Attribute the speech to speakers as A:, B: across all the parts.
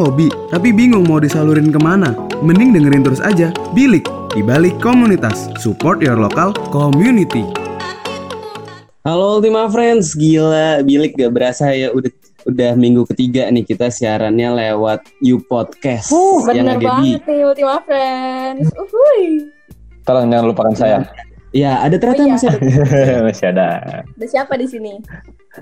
A: Hobi, tapi bingung mau disalurin ke mana? Mending dengerin terus aja, Bilik, di balik komunitas. Support your local community.
B: Halo Ultima Friends, gila Bilik gak berasa ya udah udah minggu ketiga nih kita siarannya lewat You Podcast.
C: Uh, bener
B: Gaby?
C: banget nih Ultima Friends. Uhuy.
D: Tolong jangan lupakan saya.
B: Ya ada ternyata
C: Oh, iya.
B: masih ada.
D: Masih ada.
C: Ada siapa di sini?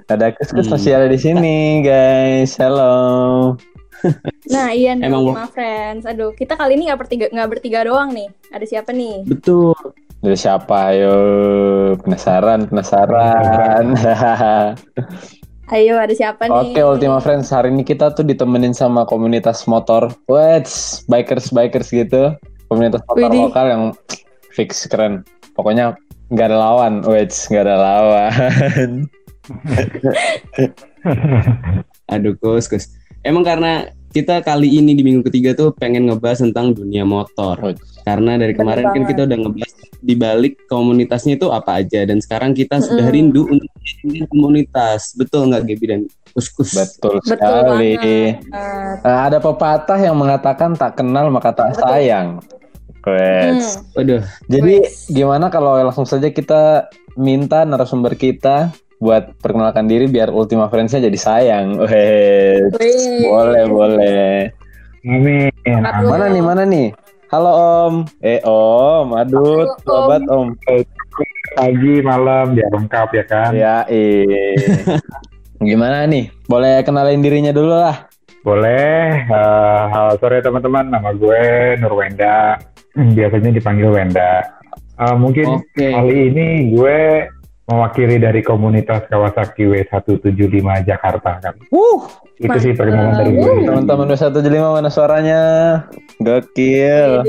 D: Ada kus-kus
B: Hmm.
D: masih ada di sini, guys. Halo.
C: Nah, iya nih
B: Emang
C: Ultima Friends. Aduh, kita kali ini nggak bertiga nggak bertiga doang nih. Ada siapa nih?
B: Betul.
D: Dari siapa? Ayo, penasaran, penasaran.
C: Ayo, ada siapa nih?
D: Oke, Ultima Friends, hari ini kita tuh ditemenin sama komunitas motor. Wets, bikers bikers gitu. Komunitas motor
C: Widih.
D: lokal yang fix keren. Pokoknya nggak ada lawan, Wets, nggak ada lawan.
B: Aduh Kus, Kus. Emang karena kita kali ini di minggu ketiga tuh pengen ngebahas tentang dunia motor.
D: Wets.
B: Karena dari kemarin kan
C: banget.
B: kita udah ngebahas di balik komunitasnya itu apa aja dan sekarang kita sudah
C: Mm-mm.
B: rindu untuk komunitas. Betul nggak Gaby dan Kus-kus?
D: Betul
C: Betul
D: sekali.
C: banget.
D: Nah, ada pepatah yang mengatakan tak kenal maka tak
C: Betul.
D: sayang. Wets.
C: Hmm.
B: Waduh,
D: Jadi gimana kalau langsung saja kita minta narasumber kita buat perkenalkan diri biar Ultima Friends-nya jadi sayang. Wes.
C: Wih.
D: Boleh, boleh.
E: Amin.
C: Aduh.
D: Mana nih, mana nih? Halo Om. Eh Om, aduh,
C: Om.
D: sobat Om.
E: Pagi, malam, biar lengkap ya kan?
D: Ya, eh. Gimana nih? Boleh kenalin dirinya dulu lah.
E: Boleh. Eh, halo sore teman-teman, nama gue Nurwenda. Biasanya dipanggil Wenda. Eh, mungkin
B: Oke.
E: kali ini gue mewakili dari komunitas Kawasaki W175 Jakarta kan.
D: Wuh,
E: Itu sih perkenalan dari gue.
C: Wuh.
D: teman-teman 275 mana suaranya? Gokil.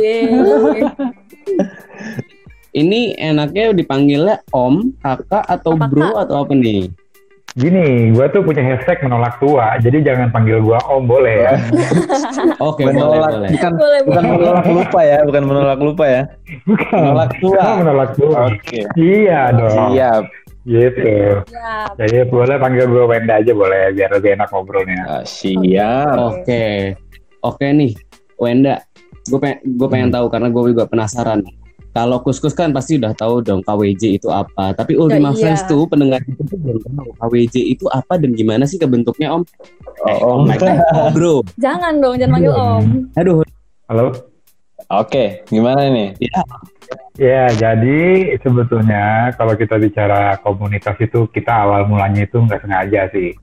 B: Ini enaknya dipanggilnya Om, Kakak, atau
C: Apa,
B: Bro
C: Kak?
B: atau apa nih?
E: Gini, gue tuh punya hashtag menolak tua, jadi jangan panggil gue Om boleh ya.
B: Oke, boleh,
D: menolak
B: boleh.
D: bukan
C: Boleh,
D: bukan
C: boleh.
D: menolak lupa ya, bukan menolak lupa ya.
E: Bukan.
D: Menolak tua.
E: Menolak tua?
D: Oke.
E: Iya dong.
D: Siap.
E: Gitu.
C: Siap.
E: Jadi boleh panggil gue Wenda aja boleh, biar lebih enak ngobrolnya.
D: Ah, siap.
B: Oke, oke nih, Wenda. Gue pengen, gue pengen tahu karena gue juga penasaran. Kalau kuskus kan pasti udah tahu dong KWJ itu apa. Tapi Ultima
C: iya.
B: Friends tuh pendengar itu tuh belum tahu KWJ itu apa dan gimana sih kebentuknya Om? Eh,
D: Oh,
B: Om, oh, bro.
C: Jangan dong, jangan manggil Om.
B: Aduh,
E: Halo?
D: Oke, gimana nih?
B: ya,
E: Ya, jadi sebetulnya kalau kita bicara komunitas itu kita awal mulanya itu nggak sengaja sih.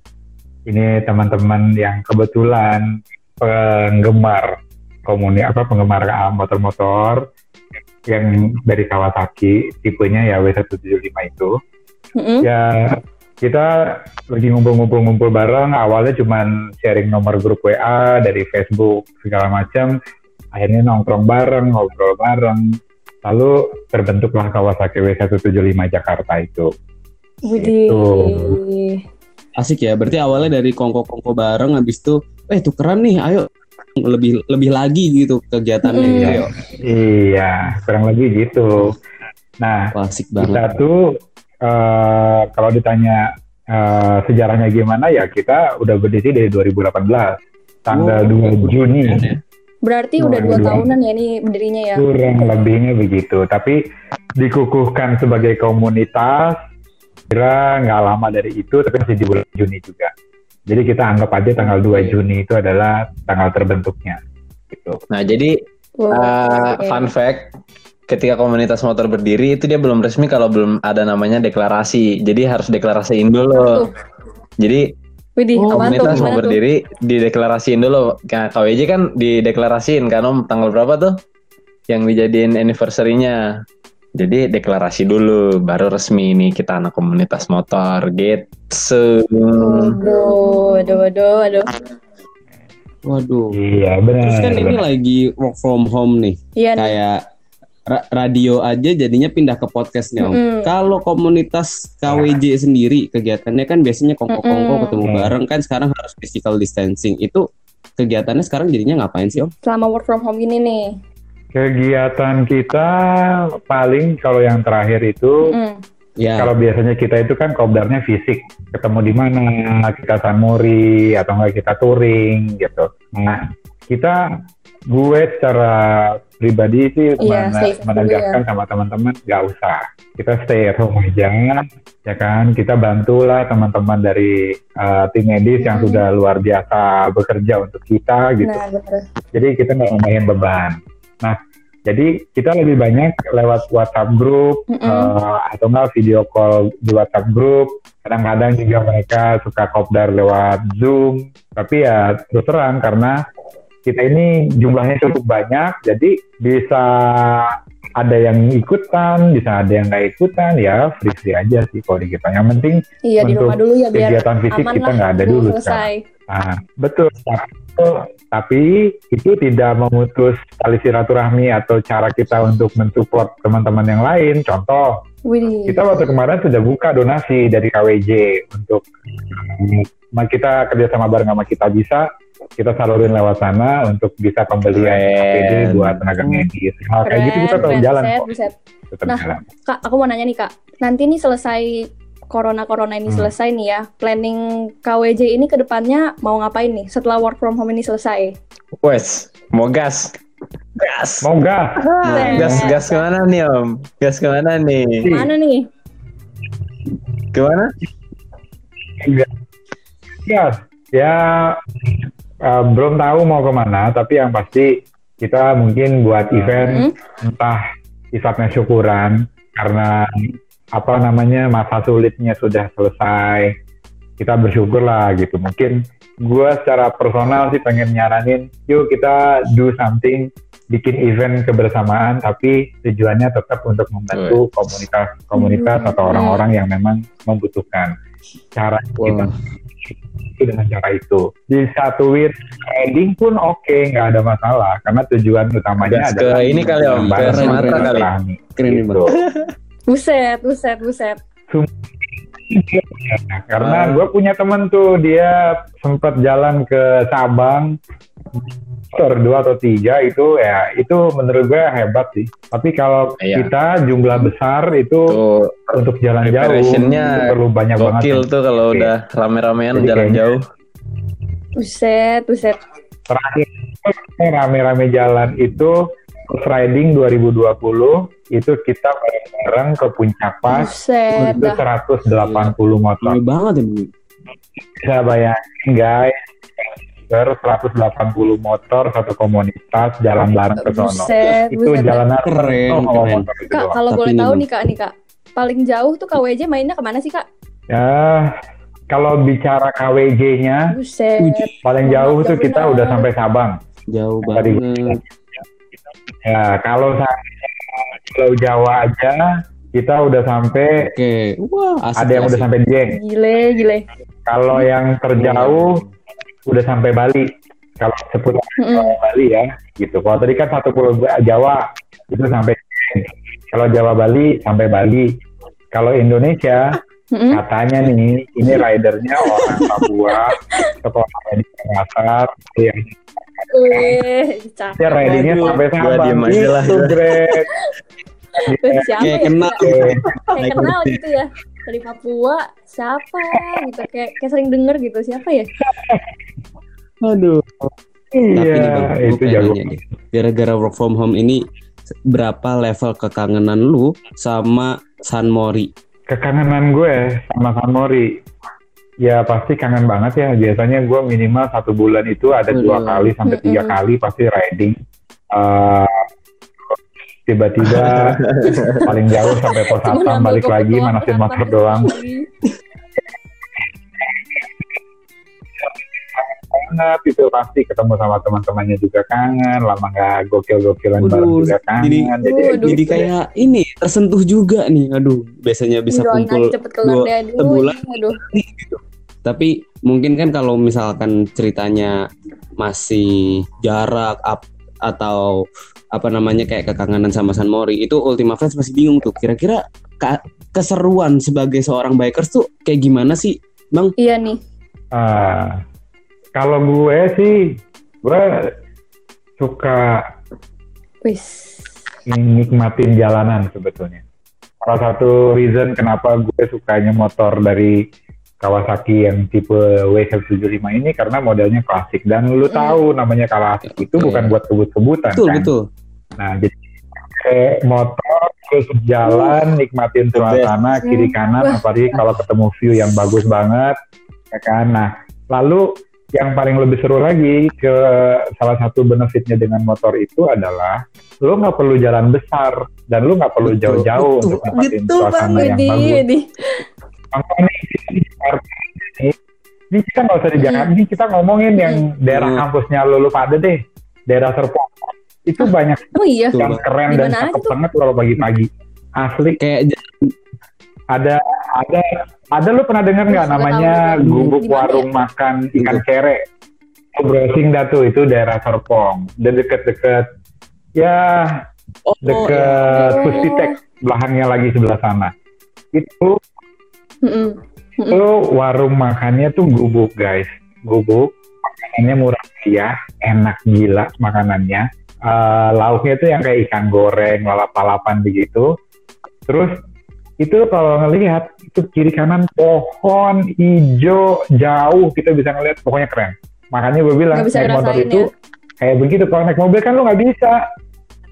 E: Ini teman-teman yang kebetulan penggemar komuni apa penggemar ah, motor-motor yang dari Kawasaki tipenya ya W175 itu.
C: Mm-mm.
E: Ya kita lagi ngumpul-ngumpul-ngumpul bareng. Awalnya cuman sharing nomor grup WA dari Facebook segala macam. Akhirnya nongkrong bareng, ngobrol bareng. Lalu terbentuklah Kawasaki W175 Jakarta itu.
C: Widih.
B: asik ya. Berarti awalnya dari kongko-kongko bareng, habis itu, eh tukeran nih, ayo lebih lebih lagi gitu kegiatannya.
C: Mm.
B: gitu, Ayo.
E: Iya, kurang lebih gitu. Nah,
B: Wah, asik
E: kita
B: banget.
E: tuh eh, kalau ditanya eh, sejarahnya gimana ya kita udah berdiri dari 2018 tanggal
B: Oh.
E: 2 Juni.
B: Ya.
C: Berarti udah dua tahunan ya ini berdirinya ya.
E: kurang lebihnya begitu tapi dikukuhkan sebagai komunitas kira nggak lama dari itu tapi masih di bulan Juni juga jadi kita anggap aja tanggal 2 Juni itu adalah tanggal terbentuknya gitu
D: Nah, jadi
C: Wow,
D: uh,
C: oke.
D: fun fact, ketika komunitas motor berdiri itu dia belum resmi kalau belum ada namanya deklarasi. Jadi harus deklarasiin dulu. Jadi
C: Widih,
B: Oh,
C: tuh?
D: komunitas mau
C: tuh?
D: berdiri dideklarasiin dulu. Nah, KWJ kan dideklarasiin kan Om tanggal berapa tuh? Yang dijadiin anniversary-nya. Jadi deklarasi dulu, baru resmi nih kita anak komunitas motor gitu.
C: Waduh, waduh, waduh, waduh.
B: Waduh.
E: iya benar
B: Terus kan ini lagi work from home nih.
C: Iya
B: kayak ra- radio aja jadinya pindah ke podcast nih om. Kalau komunitas KWJ sendiri kegiatannya kan biasanya kongko-kongko
C: Mm-mm.
B: ketemu
E: Mm.
B: bareng kan sekarang harus physical distancing itu kegiatannya sekarang jadinya ngapain sih om?
C: Selama work from home ini nih.
E: Kegiatan kita paling kalau yang terakhir itu
C: Mm.
B: Ya.
E: Kalau biasanya kita itu kan kopdarnya fisik, ketemu di mana, kita sanmori atau enggak kita touring gitu. Nah, kita gue secara pribadi sih
C: safe dulu
E: menegaskan sama teman-teman nggak usah. Kita stay at home aja, ya kan. Kita bantulah teman-teman dari uh, tim medis yang
C: Hmm.
E: sudah luar biasa bekerja untuk kita gitu.
C: Nah.
E: Jadi kita nggak nambahin beban. Nah, jadi kita lebih banyak lewat WhatsApp group eh, atau enggak video call di WhatsApp group. Kadang-kadang juga mereka suka kopdar lewat Zoom. Tapi ya terus terang karena kita ini jumlahnya cukup banyak, jadi bisa ada yang ikutan, bisa ada yang nggak ikutan, ya free-free aja sih kalau di kita. Yang penting
C: Iya di
E: Untuk
C: rumah dulu ya biar
E: kegiatan fisik kita nggak ada dulu
C: selesai.
E: Nah, betul. Tapi itu tidak memutus tali silaturahmi atau cara kita untuk mensupport teman-teman yang lain. Contoh,
C: Widih.
E: kita waktu kemarin sudah buka donasi dari KWJ untuk Ma- kita kerjasama bareng sama kita bisa kita salurin lewat sana untuk bisa pembelian. APD buat tenaga medis. Hal kayak gitu kita tetap
C: keren,
E: jalan
C: buset,
E: kok.
C: buset.
E: Tetap
C: Nah,
E: jalan.
C: Kak, aku mau nanya nih kak. Nanti nih selesai corona-corona ini
E: Hmm.
C: selesai nih ya. Planning KWJ ini ke depannya mau ngapain nih setelah work from home ini selesai?
D: Wes, mau gas. Gas.
E: Mau gas?
C: Nah,
D: Gas gas ke mana nih om? Gas ke mana nih?
C: Mana nih?
D: Ke mana?
E: Gas. Ya eh, belum tahu mau ke mana, tapi yang pasti kita mungkin buat event
C: Hmm?
E: entah sifatnya syukuran karena apa namanya masa sulitnya sudah selesai kita bersyukur lah gitu. Mungkin gue secara personal sih pengen nyaranin yuk kita do something bikin event kebersamaan tapi tujuannya tetap untuk membantu komunitas komunitas
C: Hmm.
E: atau orang-orang yang memang membutuhkan. Cara kita itu dengan cara itu. Disatuin wedding pun oke nggak ada masalah karena tujuan utamanya
D: Gas ke
E: adalah
D: ini kali, Om, ke
E: bareng
B: Sumatera kali. Keren
E: Gitu.
C: Buset, buset, buset.
E: Karena gue punya temen tuh dia sempat jalan ke Sabang motor dua atau tiga itu ya itu menurut gue hebat sih tapi kalau
D: Iya.
E: kita jumlah besar itu
D: Tuh
E: untuk jalan jauh itu perlu banyak banget
D: gokil tuh kalau
E: Oke.
D: udah rame-ramean
E: Jadi
D: jalan
E: kayaknya-
D: jauh.
C: Buset, buset.
E: terakhir rame-rame jalan itu Cross Riding 2020 itu kita bareng-bareng ke Puncak Pas
C: Buset
E: itu
C: dah.
E: 180 motor
B: Rame banget ya, Bu.
E: bisa bayangin guys Ter 180 motor satu komunitas jalan bareng ke sono itu
C: buset.
E: jalanan
B: Keren,
E: itu
C: Kak, kalau
B: Tapi
C: boleh tahu nih Kak, nih Kak. Paling jauh tuh KWJ mainnya ke mana sih Kak?
E: ya kalau bicara KWJ-nya paling jauh tuh kita udah sampai Sabang
B: Jauh
E: Tadi-
B: banget.
E: Ya kalau seandainya Pulau Jawa aja kita udah sampai
B: Oke. Wah, asik
E: ada yang udah
B: asik.
E: sampai Dieng
C: Gile, gile.
E: kalau yang terjauh udah sampai Bali kalau seputar
C: Mm-mm.
E: Bali ya gitu. Kalau tadi kan satu pulau Jawa itu sampai kalau Jawa Bali sampai Bali. Kalau Indonesia
C: Mm-mm.
E: katanya nih ini ridernya orang Papua, sekolahnya di Makassar, ya,
C: Wih, cakep.
E: dia ridingnya
B: Waduh,
E: sampai
D: gua
E: Sabang
D: diem aja lah.
E: gitu, Greg.
C: Siapa
B: Kayak
C: ya?
B: kenal.
C: Kayak kenal gitu ya. Dari Papua, siapa gitu. Kayak, kayak sering denger gitu, siapa ya?
B: Aduh. Tapi nih
E: Iya, itu jago.
B: Gara-gara work from home ini, berapa level kekangenan lu sama San Mori?
E: Kekangenan gue sama Samori, ya pasti kangen banget ya. Biasanya gue minimal satu bulan itu ada dua
B: Waduh.
E: kali sampai tiga
C: Mm-mm.
E: kali pasti riding. Eh, tiba-tiba paling jauh sampai pos satpam balik lagi manasin motor doang. Banget itu pasti ketemu sama teman-temannya juga kangen. Lama nggak gokil-gokilan bareng juga kangen.
B: jadi-
E: Jadi,
C: Waduh.
B: Jadi kayak ini tersentuh juga nih. Aduh, biasanya bisa kumpul dua.
C: Aduh,
B: sebulan.
C: aduh.
B: Tapi mungkin kan kalau misalkan ceritanya masih jarak up, atau apa namanya kayak kekangenan sama San Mori itu Ultima Friends masih bingung tuh. Kira-kira ka- keseruan sebagai seorang bikers tuh kayak gimana sih, Bang?
C: Iya nih.
E: Ah, kalau gue sih, gue suka
C: Wis.
E: nikmatin jalanan sebetulnya. salah satu reason kenapa gue sukanya motor dari Kawasaki yang tipe W175 ini karena modelnya klasik dan lu tahu namanya klasik itu bukan buat kebut-kebutan
B: Betul,
E: kan.
B: betul.
E: Nah, jadi kayak motor terus jalan nikmatin suasana kiri kanan apalagi kalau ketemu view yang bagus banget ya kan. Nah, lalu yang paling lebih seru lagi ke salah satu benefitnya dengan motor itu adalah lu nggak perlu jalan besar dan lu nggak perlu jauh-jauh untuk
B: betul
E: suasana yang
C: Widih,
E: bagus. Contoh nih, di Jakarta ini, ini kita nggak usah di Jakarta, ini kita ngomongin yang daerah
B: Hmm.
E: kampusnya lulu pada deh, daerah Serpong. Itu banyak
C: Oh iya.
E: Yang keren
C: Di
E: dan cakep banget kalau pagi-pagi. Asli
B: Kayak
E: ada ada ada lu pernah dengar nggak namanya gubuk warung makan ikan kere? Browsing dah tuh itu daerah Serpong, dan deket-deket ya
B: oh,
E: deket
C: Oh.
E: Pustitek belakangnya lagi sebelah sana. Itu
C: Mm-mm.
E: itu warung makannya tuh gubuk guys gubuk makanannya murah meriah enak gila makanannya Eh, lauknya tuh yang kayak ikan goreng lalap-lalapan begitu terus itu kalau ngelihat itu kiri kanan pohon hijau jauh kita bisa ngelihat pokoknya keren. Makanya gue bilang naik motor itu
C: ya.
E: kayak begitu. Kalau naik mobil kan lu nggak bisa.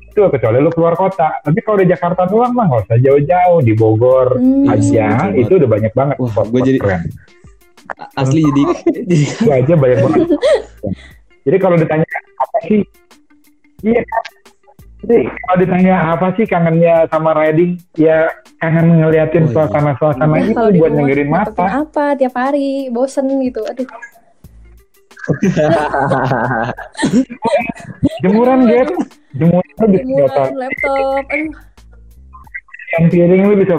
E: Itu kecuali lu keluar kota. Tapi kalau di Jakarta doang mah nggak usah jauh-jauh. Di Bogor
C: Hmm.
E: aja itu udah banyak banget.
B: Wah,
E: spot-spot
B: gue jadi-
E: keren.
B: Asli jadi jadi
E: itu aja banyak banget. Jadi kalau ditanya apa sih? Iya kan jadi kalau ditanya apa sih kangennya sama riding ya kangen ngeliatin
B: Oh, iya.
E: suasana-suasana
C: Ya,
E: itu buat nyengerin mata.
C: apa tiap hari? Bosen gitu aduh.
E: Jemuran Gap jemuran lu bisa
C: jemuran laptop aduh.
E: Yang piring lu bisa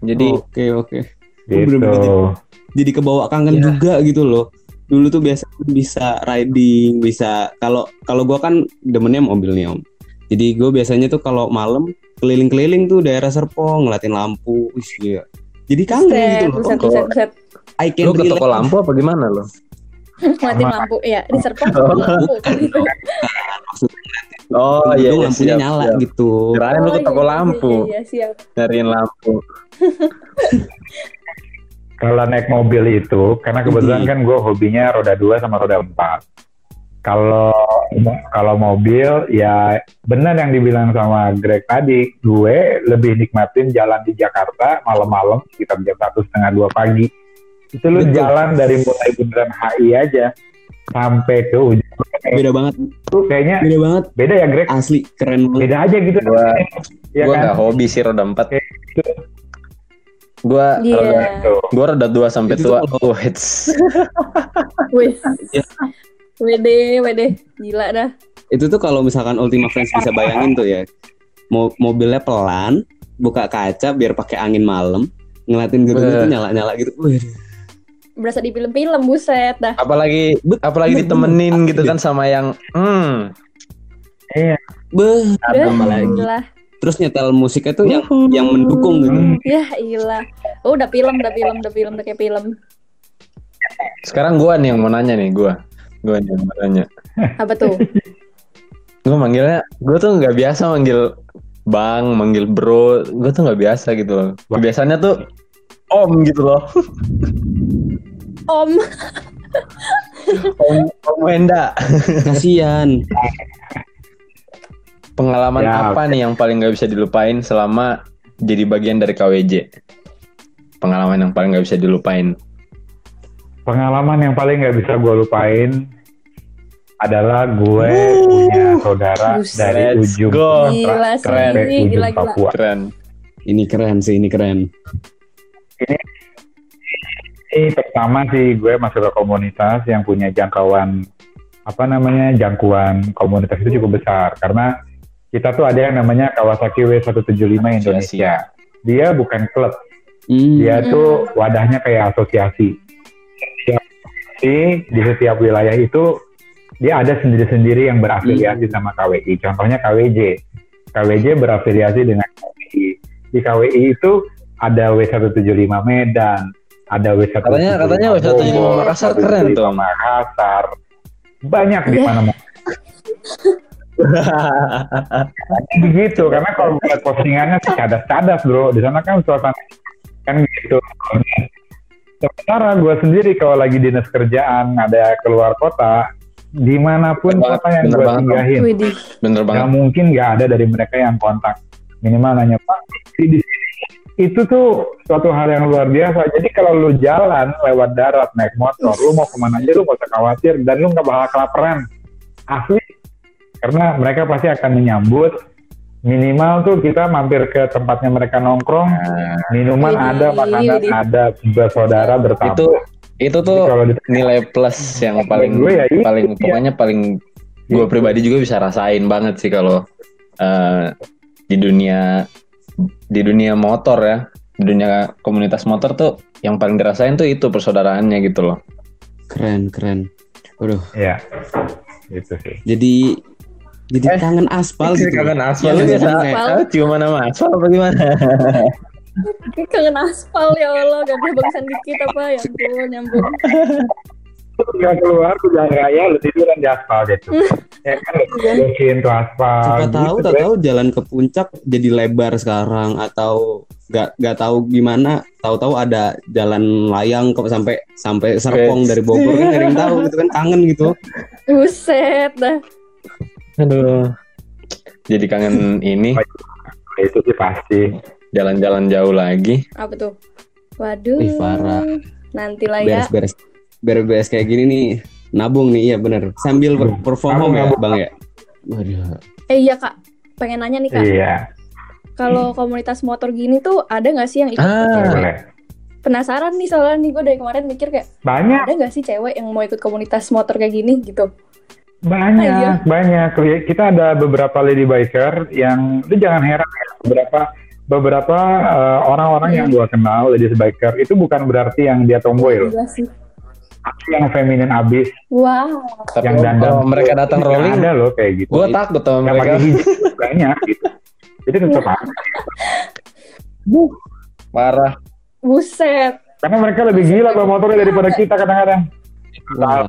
D: Jadi
B: oke oke.
E: Gitu.
B: bener-bener jadi kebawa kangen
D: Iya.
B: juga gitu loh dulu tuh biasa bisa riding bisa kalau kalau gua kan demennya mobil nih om jadi gue biasanya tuh kalau malam keliling-keliling tuh daerah Serpong ngeliatin lampu Wih, gila. jadi kangen gitu loh
C: buset buset buset
B: I can
D: lu ke toko lampu apa gimana lo?
E: Sama.
C: lampu ya di serpong
D: Oh.
C: lampu gitu
D: Oh iya, iya
B: lampunya
D: siap,
B: nyala
D: siap.
B: gitu
D: Kirain lu ke
C: Oh,
D: toko
C: iya,
D: lampu,
C: iya, iya, siap
D: nyariin lampu.
E: kalau naik mobil itu karena kebetulan kan gue hobinya roda dua sama roda empat. Kalau kalau mobil ya benar yang dibilang sama Greg tadi gue lebih nikmatin jalan di Jakarta malam-malam sekitar jam satu setengah dua pagi. Itu lu
B: Betul.
E: jalan dari mulai bundaran HI aja sampai ke ujung.
B: Beda banget.
E: Itu kayaknya
B: beda banget.
E: beda ya Greg?
B: Asli keren banget.
E: Beda aja gitu.
D: Gua
E: ya
D: gua
E: kan?
D: nggak hobi sih roda empat. Gua
C: Iya.
D: roda
E: Tuh.
D: gua roda dua sampai tua. Oh, hits.
B: Iya.
C: WD WD gila dah
B: itu tuh kalau misalkan Ultima Friends bisa bayangin tuh ya mo- mobilnya pelan buka kaca biar pakai angin malam ngeliatin gedung itu nyala-nyala gitu Wih,
C: berasa di film-film buset dah
D: Apalagi apalagi ditemenin gitu kan sama yang hmm
B: beh
C: Dah,
B: apa lagi
C: gila.
B: Terus nyetel musiknya tuh yang yang mendukung gitu
E: Hmm.
C: ya ilah oh udah film udah film udah film udah kayak film
D: sekarang gua nih yang mau nanya nih gua. Gua nih yang mau nanya.
C: apa tuh
D: Gua manggilnya gua tuh nggak biasa manggil Bang, manggil bro, gua tuh nggak biasa gitu loh. Biasanya tuh Om gitu loh.
C: om
D: Om, om Wenda.
B: kasihan
D: Pengalaman
E: Ya,
D: apa nih yang paling nggak bisa dilupain selama jadi bagian dari KWJ? Pengalaman yang paling nggak bisa dilupain.
E: pengalaman yang paling nggak bisa gue lupain adalah gue punya saudara
C: Buset.
E: dari
D: Let's
E: ujung
D: go.
C: Gila sih,
E: sampai ujung
C: gila, gila.
E: Papua.
D: Keren.
B: ini keren sih ini keren
E: Ini pertama sih gue masuk ke komunitas yang punya jangkauan apa namanya jangkauan komunitas itu cukup besar karena kita tuh ada yang namanya Kawasaki W175 Indonesia. Dia bukan klub,
B: Hmm,
E: dia tuh wadahnya kayak asosiasi. Di di setiap wilayah itu dia ada sendiri-sendiri yang berafiliasi sama KWI. Contohnya KWJ. KWJ berafiliasi dengan KWI. Di KWI itu ada W175 Medan, ada W175
D: Katanya- katanya W175
E: Bogor,
D: Makassar keren tuh.
E: W175 Makassar. Banyak di
C: Iya.
E: begitu karena kalau buat postingannya sih cadas-cadas bro. Di sana kan suasana kan gitu. Sementara gue sendiri kalau lagi dinas kerjaan ada keluar kota di
D: mana pun Bener
E: kota yang gue singgahin
C: Widih.
D: Bener
E: nggak
D: banget.
E: mungkin nggak ada dari mereka yang kontak. Minimal nanya pak di itu tuh suatu hal yang luar biasa. Jadi kalau lu jalan lewat darat naik motor lu mau ke mana aja lu gak usah khawatir dan lu nggak bakal kelaparan. Asli karena mereka pasti akan menyambut minimal tuh kita mampir ke tempatnya mereka nongkrong minuman
C: Widih,
E: ada makanan
C: widih.
E: ada bersaudara bertamu
D: Itu itu
E: Jadi
D: tuh
E: kalau
D: nilai plus yang paling
E: gue ya
D: paling
E: dia.
D: pokoknya paling gue pribadi juga bisa rasain banget sih kalau eh, di dunia di dunia motor ya di dunia komunitas motor tuh yang paling dirasain tuh itu persaudaraannya gitu loh.
B: Keren, keren. Waduh,
E: ya itu sih.
B: Jadi jadi
D: Eh,
B: kangen aspal gitu.
D: kangen
B: Iya,
D: aspal lu biasa
B: kayak-
C: Aspal.
D: ciuman sama aspal apa gimana
C: Kayak kangen aspal ya Allah, gak ada bagusan dikit apa ya ampun, nyambung.
E: Gak keluar ke jalan raya lu tiduran di aspal gitu ya kan lu beresin tuh aspal
B: Siapa tahu,
E: gitu,
B: tak
E: Bre.
B: tahu jalan ke puncak jadi lebar sekarang atau nggak nggak tahu gimana. Tahu-tahu ada jalan layang kok sampai sampai Serpong dari Bogor kan nggak yang tahu gitu kan kangen gitu.
C: Buset dah.
D: Aduh jadi kangen ini
E: Nah, itu sih pasti
D: jalan-jalan jauh lagi
C: Apa tuh? Waduh.
B: Ih, parah.
C: Nanti lah ya.
B: Beres-beres beres-beres kayak gini nih nabung nih iya bener sambil per- perform home ya bang ya. Waduh.
C: Eh iya kak, pengen nanya nih kak.
E: iya
C: Kalau komunitas motor gini tuh ada nggak sih yang ikut
D: Ah.
E: boleh
C: Penasaran nih soalnya nih gue dari kemarin mikir kayak
E: banyak
C: ada nggak sih cewek yang mau ikut komunitas motor kayak gini gitu?
E: Banyak
C: Iya.
E: banyak. Kita ada beberapa lady biker yang itu jangan heran ya beberapa beberapa eh, orang-orang yang gua kenal ladies biker itu bukan berarti yang dia tomboy loh. Yang feminin abis.
C: Wow.
D: tapi
E: yang dandan
D: kalau mereka datang rolling?
E: ada loh kayak gitu.
D: Gue takut sama
E: yang
D: mereka.
E: pakai hijab banyak gitu. Jadi tetap ada.
D: Parah
C: Buset.
E: karena mereka lebih gila bawa motornya daripada kita kadang-kadang
B: Wah,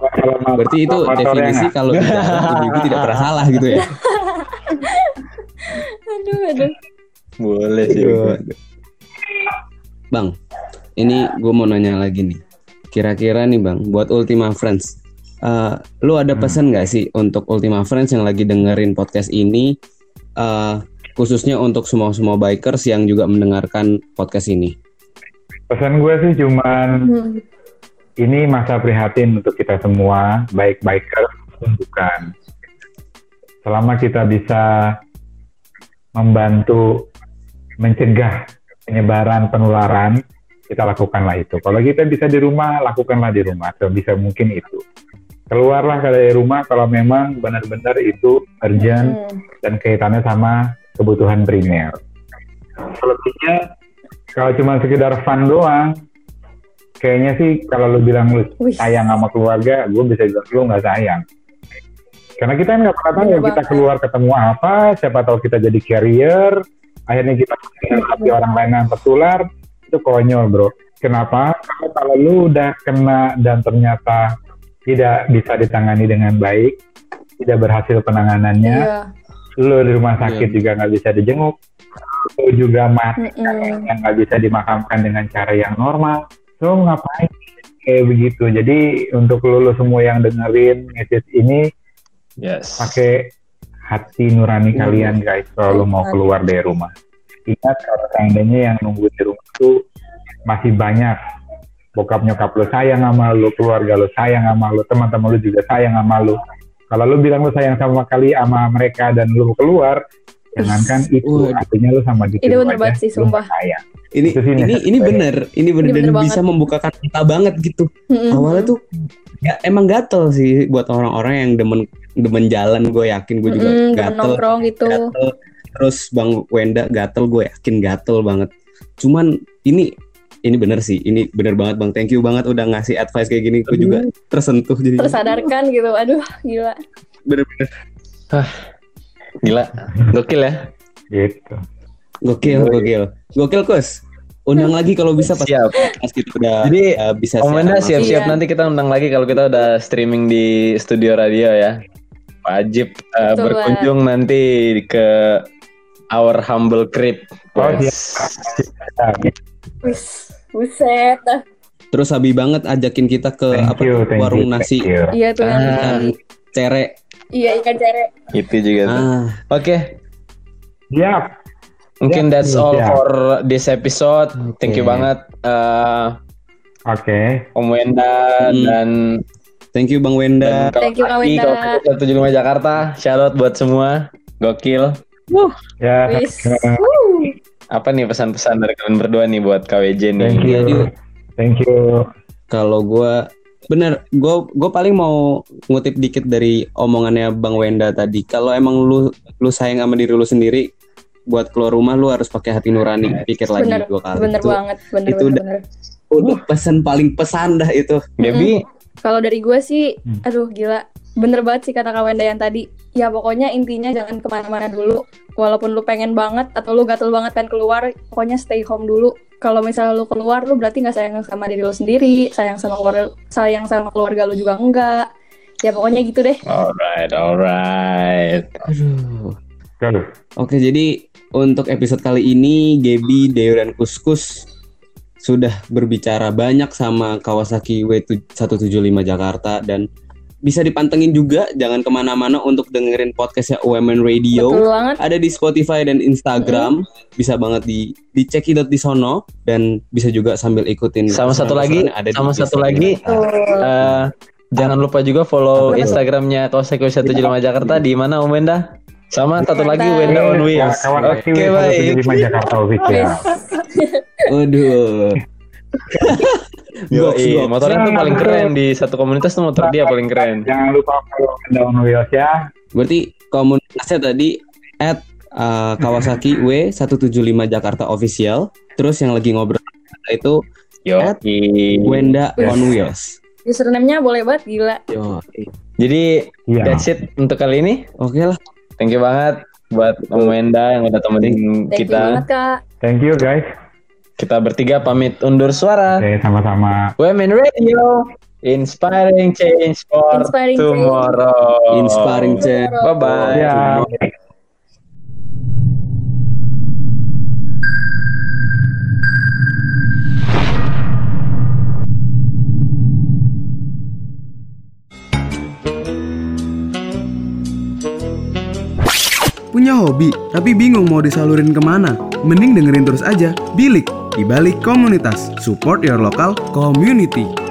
B: berarti itu
E: motornya
B: definisi kalau jalan ibu-ibu tidak pernah salah gitu ya.
C: Aduh, aduh.
D: boleh sih
B: Bang, ini gue mau nanya lagi nih. Kira-kira nih bang, buat Ultima Friends, eh, lu ada
E: Hmm.
B: pesan nggak sih untuk Ultima Friends yang lagi dengerin podcast ini, eh, khususnya untuk semua semua bikers yang juga mendengarkan podcast ini?
E: pesan gue sih cuman
C: Hmm.
E: Ini masa prihatin untuk kita semua, baik biker maupun bukan. Selama kita bisa membantu mencegah penyebaran penularan, kita lakukanlah itu. Kalau kita bisa di rumah, lakukanlah di rumah. Sebisa mungkin itu. Keluarlah dari rumah kalau memang benar-benar itu urgent
C: Hmm.
E: dan kaitannya sama kebutuhan primer. Selebihnya kalau cuma sekedar fun doang, kayaknya sih kalau lu bilang lu
C: Wih.
E: sayang sama keluarga, gue bisa bilang lu nggak sayang. Karena kita nggak pernah tahu kita keluar ketemu apa, siapa tahu kita jadi carrier, akhirnya kita hati orang lain yang tertular, itu konyol bro. Kenapa? Karena kalau lu udah kena dan ternyata tidak bisa ditangani dengan baik, tidak berhasil penanganannya,
C: Iya.
E: lu di rumah sakit
B: Iya.
E: juga nggak bisa dijenguk, lu juga mati
C: Mm-mm.
E: yang nggak bisa dimakamkan dengan cara yang normal, lu ngapain kayak begitu? Jadi untuk lu, lu semua yang dengerin message ini
D: yes
E: pakai hati nurani
B: Iya.
E: kalian guys kalau lu mau keluar dari rumah. Ingat kalau seandainya yang nunggu di rumah itu masih banyak bokap nyokap lu sayang sama lu, keluarga lu sayang sama lu, teman-teman lu juga sayang sama lu. Kalau lu bilang lu sayang sama kali sama mereka dan lu keluar, jangankan itu artinya lu sama diri
C: Itu bener banget sih, sumpah.
E: sayang.
B: Ini ini ini bener, ini bener
C: Ini
B: dan
C: bener
B: bisa
C: banget.
B: membukakan mata banget gitu.
C: Mm-mm.
B: Awalnya tuh ya emang gatel sih buat orang-orang yang demen demen jalan, gue yakin gue juga
C: demen
B: gatel.
C: nongkrong gitu.
B: gatel terus bang Wenda gatel gue yakin gatel banget cuman ini ini bener sih ini bener banget bang thank you banget udah ngasih advice kayak gini gue juga tersentuh jadi
C: Tersadarkan gitu. Aduh, gila.
B: bener-bener
D: gila gokil ya
E: Gitu.
B: Gokil gokil gokil kus undang lagi kalau bisa pas,
D: siap
B: pas kita udah
D: Jadi,
B: uh, bisa siaran
D: siap-siap
C: Iya.
D: nanti kita undang lagi kalau kita udah streaming di studio radio ya wajib uh,
C: Betul
D: berkunjung nanti ke our humble crib.
E: Oh.
C: Wis, buset dah.
B: Terus Abi banget ajakin kita ke
E: Thank
B: apa
E: you, thank
B: warung
E: you,
B: nasi.
C: Iya tuh
D: Ah.
B: ikan cere.
C: Iya ikan cere.
D: Itu juga tuh.
B: Ah,
D: Oke,
E: Siap.
D: Mungkin
E: Ya,
D: that's all
E: ya.
D: for this episode. Thank you banget uh,
E: Oke.
D: Om Wenda
B: Hmm.
D: dan
B: thank you Bang Wenda.
C: Thank you, Kak
D: Kawasaki,
C: Wenda.
D: Kawasaki 175 Jakarta. Shout out buat semua. Gokil.
E: Ya.
C: Wis.
E: eh,
C: Wuh.
D: Apa nih pesan-pesan dari kalian berdua nih buat KWJ nih?
E: Thank you.
B: Jadi,
E: Thank you.
B: Kalau gua bener, gue gue paling mau ngutip dikit dari omongannya Bang Wenda tadi. Kalau emang lu lu sayang sama diri lu sendiri, buat keluar rumah lu harus pakai hati nurani. Pikir lagi
C: Bener,
B: dua kali.
C: bener
B: Itu
C: banget, bener
B: itu
C: bener,
B: udah-
C: bener.
B: udah pesan paling pesan dah itu.
D: Gaby,
C: Kalau dari gue sih,
E: Hmm.
C: aduh gila, bener banget sih kata Kak Wenda yang tadi. Ya pokoknya intinya jangan ke mana-mana dulu. Walaupun lu pengen banget atau lu gatel banget pengen keluar, pokoknya stay home dulu. Kalau misalnya lu keluar, lu berarti nggak sayang sama diri lu sendiri, sayang sama keluarga, sayang sama keluarga lu juga enggak. Ya pokoknya gitu deh.
D: alright, alright.
B: Aduh. Oke, jadi untuk episode kali ini Gebi, Deo dan Kuskus sudah berbicara banyak sama Kawasaki W175 Jakarta dan bisa dipantengin juga jangan ke mana-mana untuk dengerin podcastnya UMN Radio
C: Betul banget.
B: ada di Spotify dan Instagram bisa banget di dicekidot di sono dan bisa juga sambil ikutin
D: Sama satu lagi,
B: ada di
D: sama satu
B: Instagram
D: lagi. Eh, jangan lupa juga follow? Instagramnya Kawasaki 175 Jakarta di mana Om Wenda? Sama satu lagi. Wenda on Wheels.
E: Kawasaki
D: Oke baik.
E: 175 Jakarta official.
B: Waduh.
D: Yo,
B: Box, box.
D: motornya tuh paling keren di satu komunitas tuh motor dia paling keren.
E: Jangan lupa follow Down Wheels ya.
B: Berarti komunitasnya tadi at uh, Kawasaki W175 Jakarta official. Terus yang lagi ngobrol itu
D: Yo.
B: Wenda on Wheels.
C: Username-nya boleh banget gila.
B: Yo.
D: Jadi
E: Iya.
D: that's it untuk kali ini.
B: Oke lah.
D: Thank you banget buat Om Wenda yang udah temenin
C: Thank you
D: kita.
C: banget kak.
E: Thank you guys.
D: Kita bertiga pamit undur suara.
E: Oke, sama-sama.
D: Women Radio, inspiring change for
C: Inspiring change.
D: tomorrow.
B: Inspiring change.
D: Bye bye.
A: Punya hobi tapi bingung mau disalurin ke mana? Mending dengerin terus aja Bilik di balik komunitas. Support your local community.